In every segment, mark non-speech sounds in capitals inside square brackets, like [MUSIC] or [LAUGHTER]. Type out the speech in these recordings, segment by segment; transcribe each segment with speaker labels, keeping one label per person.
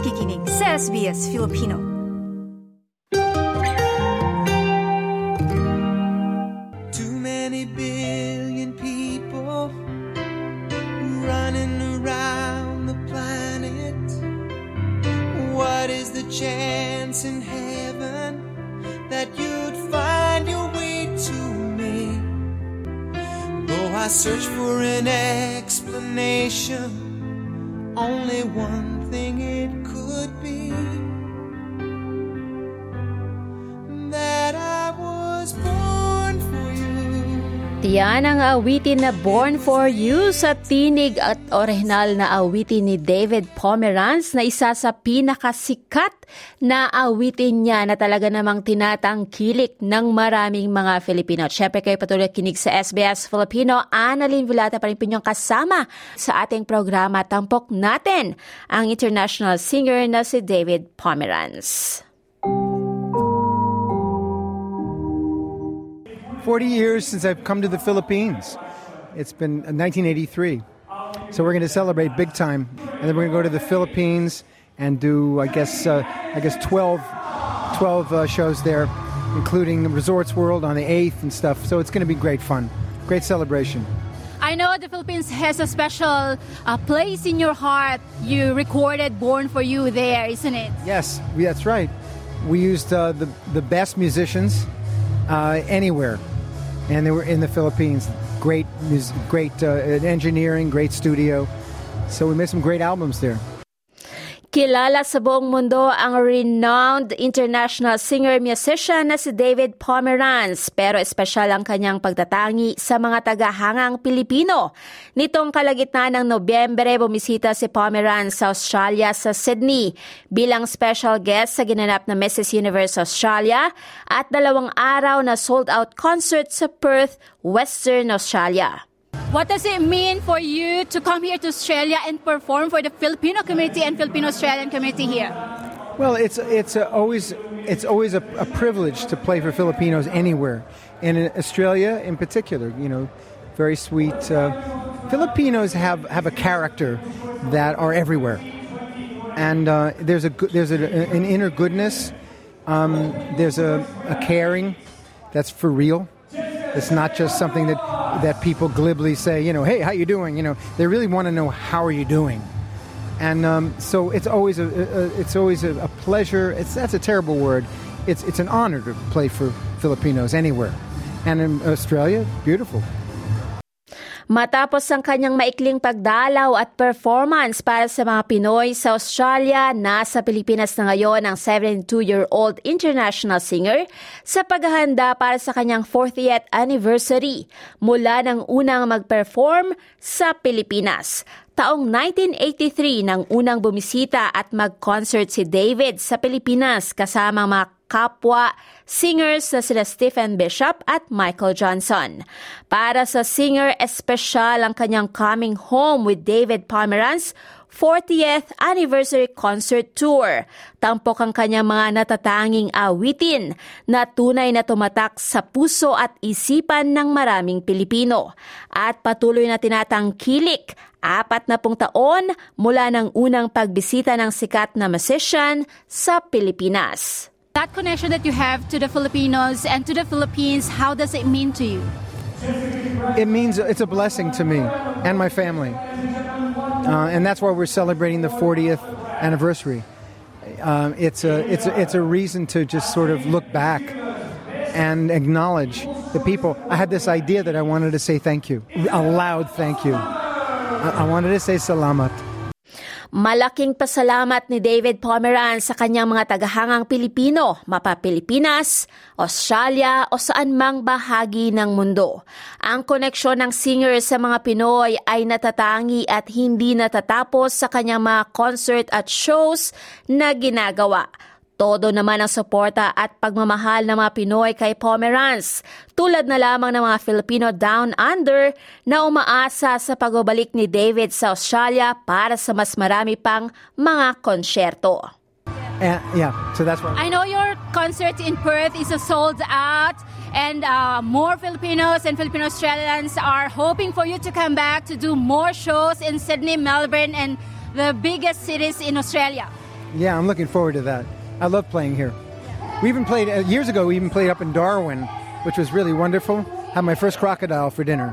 Speaker 1: nakikinig sa SBS Filipino.
Speaker 2: Too many billion people running around the planet. What is the chance in heaven that you'd find your way to me? Though I search for an explanation, only one thing it could be
Speaker 3: Tiyan ang awitin na Born for You sa tinig at orihinal na awitin ni David Pomeranz na isa sa pinakasikat na awitin niya na talaga namang tinatangkilik ng maraming mga Filipino. At syempre kayo patuloy kinig sa SBS Filipino. Annalyn Vilata pa rin pinyong kasama sa ating programa. Tampok natin ang international singer na si David Pomeranz.
Speaker 4: 40 years since I've come to the Philippines. It's been 1983. So we're going to celebrate big time. And then we're going to go to the Philippines and do, I guess, uh, I guess 12, 12 uh, shows there, including Resorts World on the 8th and stuff. So it's going to be great fun. Great celebration.
Speaker 5: I know the Philippines has a special uh, place in your heart. You recorded Born for You there, isn't it?
Speaker 4: Yes, that's right. We used uh, the, the best musicians uh, anywhere. And they were in the Philippines. Great, great uh, engineering, great studio. So we made some great albums there.
Speaker 3: Kilala sa buong mundo ang renowned international singer-musician na si David Pomeranz pero espesyal ang kanyang pagtatangi sa mga tagahangang Pilipino. Nitong kalagitnaan ng Nobyembre, bumisita si Pomeranz sa Australia sa Sydney bilang special guest sa ginanap na Mrs. Universe Australia at dalawang araw na sold-out concert sa Perth, Western Australia.
Speaker 5: What does it mean for you to come here to Australia and perform for the Filipino community and Filipino Australian community here?
Speaker 4: Well, it's it's uh, always it's always a, a privilege to play for Filipinos anywhere, and in Australia in particular. You know, very sweet. Uh, Filipinos have, have a character that are everywhere, and uh, there's a there's a, an inner goodness. Um, there's a, a caring that's for real. It's not just something that that people glibly say. You know, hey, how you doing? You know, they really want to know how are you doing. And um, so it's always a, a it's always a, a pleasure. It's that's a terrible word. It's it's an honor to play for Filipinos anywhere, and in Australia, beautiful.
Speaker 3: Matapos ang kanyang maikling pagdalaw at performance para sa mga Pinoy sa Australia, nasa Pilipinas na ngayon ang 72-year-old international singer sa paghahanda para sa kanyang 40th anniversary mula ng unang mag-perform sa Pilipinas. Taong 1983 nang unang bumisita at mag-concert si David sa Pilipinas kasama mga kapwa singers na sila Stephen Bishop at Michael Johnson. Para sa singer, espesyal ang kanyang Coming Home with David Pomeranz 40th Anniversary Concert Tour. Tampok ang kanyang mga natatanging awitin na tunay na tumatak sa puso at isipan ng maraming Pilipino. At patuloy na tinatangkilik apat na pung taon mula ng unang pagbisita ng sikat na musician sa Pilipinas.
Speaker 5: That connection that you have to the Filipinos and to the Philippines, how does it mean to you?
Speaker 4: It means it's a blessing to me and my family, uh, and that's why we're celebrating the 40th anniversary. Um, it's a it's a, it's a reason to just sort of look back and acknowledge the people. I had this idea that I wanted to say thank you, a loud thank you. I, I wanted to say salamat.
Speaker 3: Malaking pasalamat ni David Pomeranz sa kanyang mga tagahangang Pilipino, mapa Pilipinas, Australia o saan mang bahagi ng mundo. Ang koneksyon ng singer sa mga Pinoy ay natatangi at hindi natatapos sa kanyang mga concert at shows na ginagawa. Todo naman ang suporta at pagmamahal ng mga Pinoy kay Pomeranz, tulad na lamang ng mga Filipino Down Under na umaasa sa pagbabalik ni David sa Australia para sa mas marami pang mga konsyerto.
Speaker 4: And, yeah, so that's why.
Speaker 5: I know your concert in Perth is a sold out, and uh, more Filipinos and Filipino Australians are hoping for you to come back to do more shows in Sydney, Melbourne, and the biggest cities in Australia.
Speaker 4: Yeah, I'm looking forward to that. I love playing here. We even played uh, years ago. We even played up in Darwin, which was really wonderful. Had my first crocodile for dinner.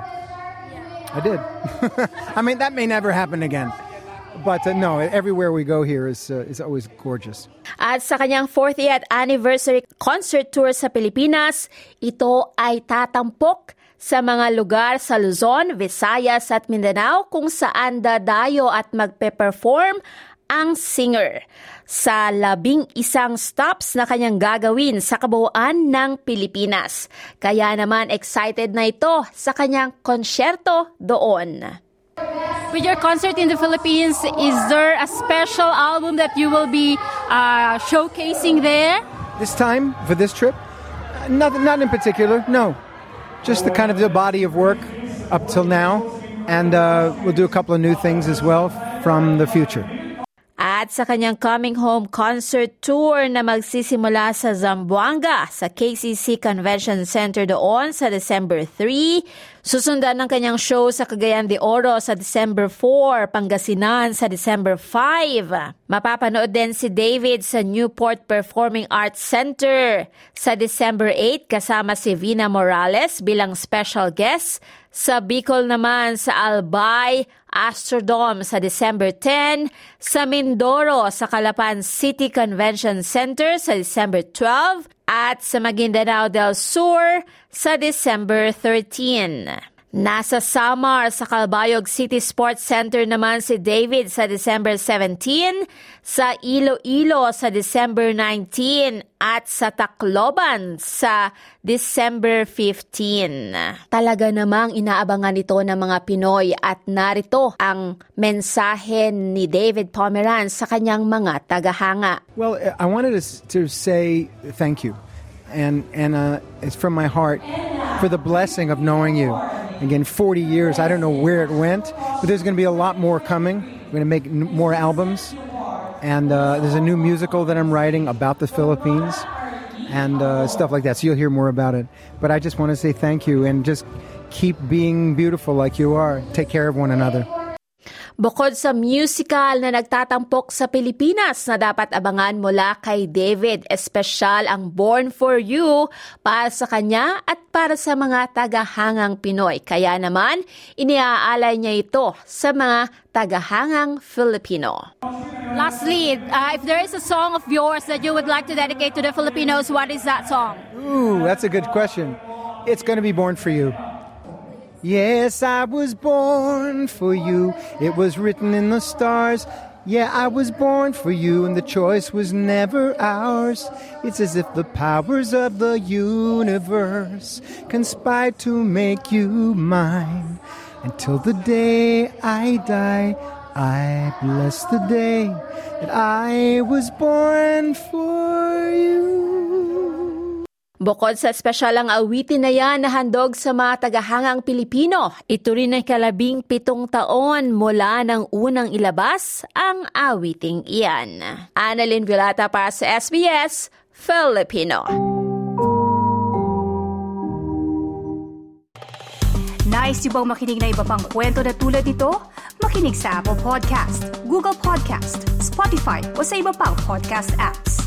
Speaker 4: I did. [LAUGHS] I mean, that may never happen again. But uh, no, everywhere we go here is uh, is always gorgeous.
Speaker 3: At sa kanyang 40th anniversary concert tour sa Pilipinas, ito ay tatampok sa mga lugar sa Luzon, Visayas at Mindanao kung saan dadayo at magpe-perform ang singer sa labing isang stops na kanyang gagawin sa kabuuan ng Pilipinas. Kaya naman excited na ito sa kanyang konsyerto doon.
Speaker 5: With your concert in the Philippines, is there a special album that you will be uh, showcasing there?
Speaker 4: This time for this trip, uh, nothing, not in particular. No, just the kind of the body of work up till now, and uh, we'll do a couple of new things as well from the future.
Speaker 3: At sa kanyang coming home concert tour na magsisimula sa Zamboanga sa KCC Convention Center doon sa December 3, susundan ng kanyang show sa Cagayan de Oro sa December 4, Pangasinan sa December 5. Mapapanood din si David sa Newport Performing Arts Center sa December 8 kasama si Vina Morales bilang special guest sa Bicol naman sa Albay, Astrodome sa December 10, sa Mindoro sa Calapan City Convention Center sa December 12, at sa Maguindanao del Sur sa December 13. Nasa Samar sa Calbayog City Sports Center naman si David sa December 17, sa Iloilo sa December 19 at sa Tacloban sa December 15. Talaga namang inaabangan ito ng mga Pinoy at narito ang mensahe ni David Pomeran sa kanyang mga tagahanga.
Speaker 4: Well, I wanted to say thank you, and and uh, it's from my heart for the blessing of knowing you. Again, 40 years. I don't know where it went, but there's going to be a lot more coming. We're going to make n- more albums, and uh, there's a new musical that I'm writing about the Philippines and uh, stuff like that. So you'll hear more about it. But I just want to say thank you and just keep being beautiful like you are. Take care of one another.
Speaker 3: Bukod sa musical na nagtatampok sa Pilipinas na dapat abangan mula kay David, espesyal ang Born for You para sa kanya at para sa mga tagahangang Pinoy. Kaya naman, iniaalay niya ito sa mga tagahangang Filipino.
Speaker 5: Lastly, uh, if there is a song of yours that you would like to dedicate to the Filipinos, what is that song?
Speaker 4: Ooh, that's a good question. It's going to be Born for You. Yes, I was born for you. It was written in the stars. Yeah, I was born for you, and the choice was never ours. It's as if the powers of the universe conspired to make you mine. Until the day I die, I bless the day that I was born for you.
Speaker 3: Bukod sa espesyal ang awitin na yan na handog sa mga tagahangang Pilipino, ito rin ay kalabing pitong taon mula ng unang ilabas ang awiting iyan. Annalyn Vilata para sa SBS Filipino.
Speaker 1: Nice yung bang makinig na iba pang kwento na tulad ito? Makinig sa Apple Podcast, Google Podcast, Spotify o sa iba pang podcast apps.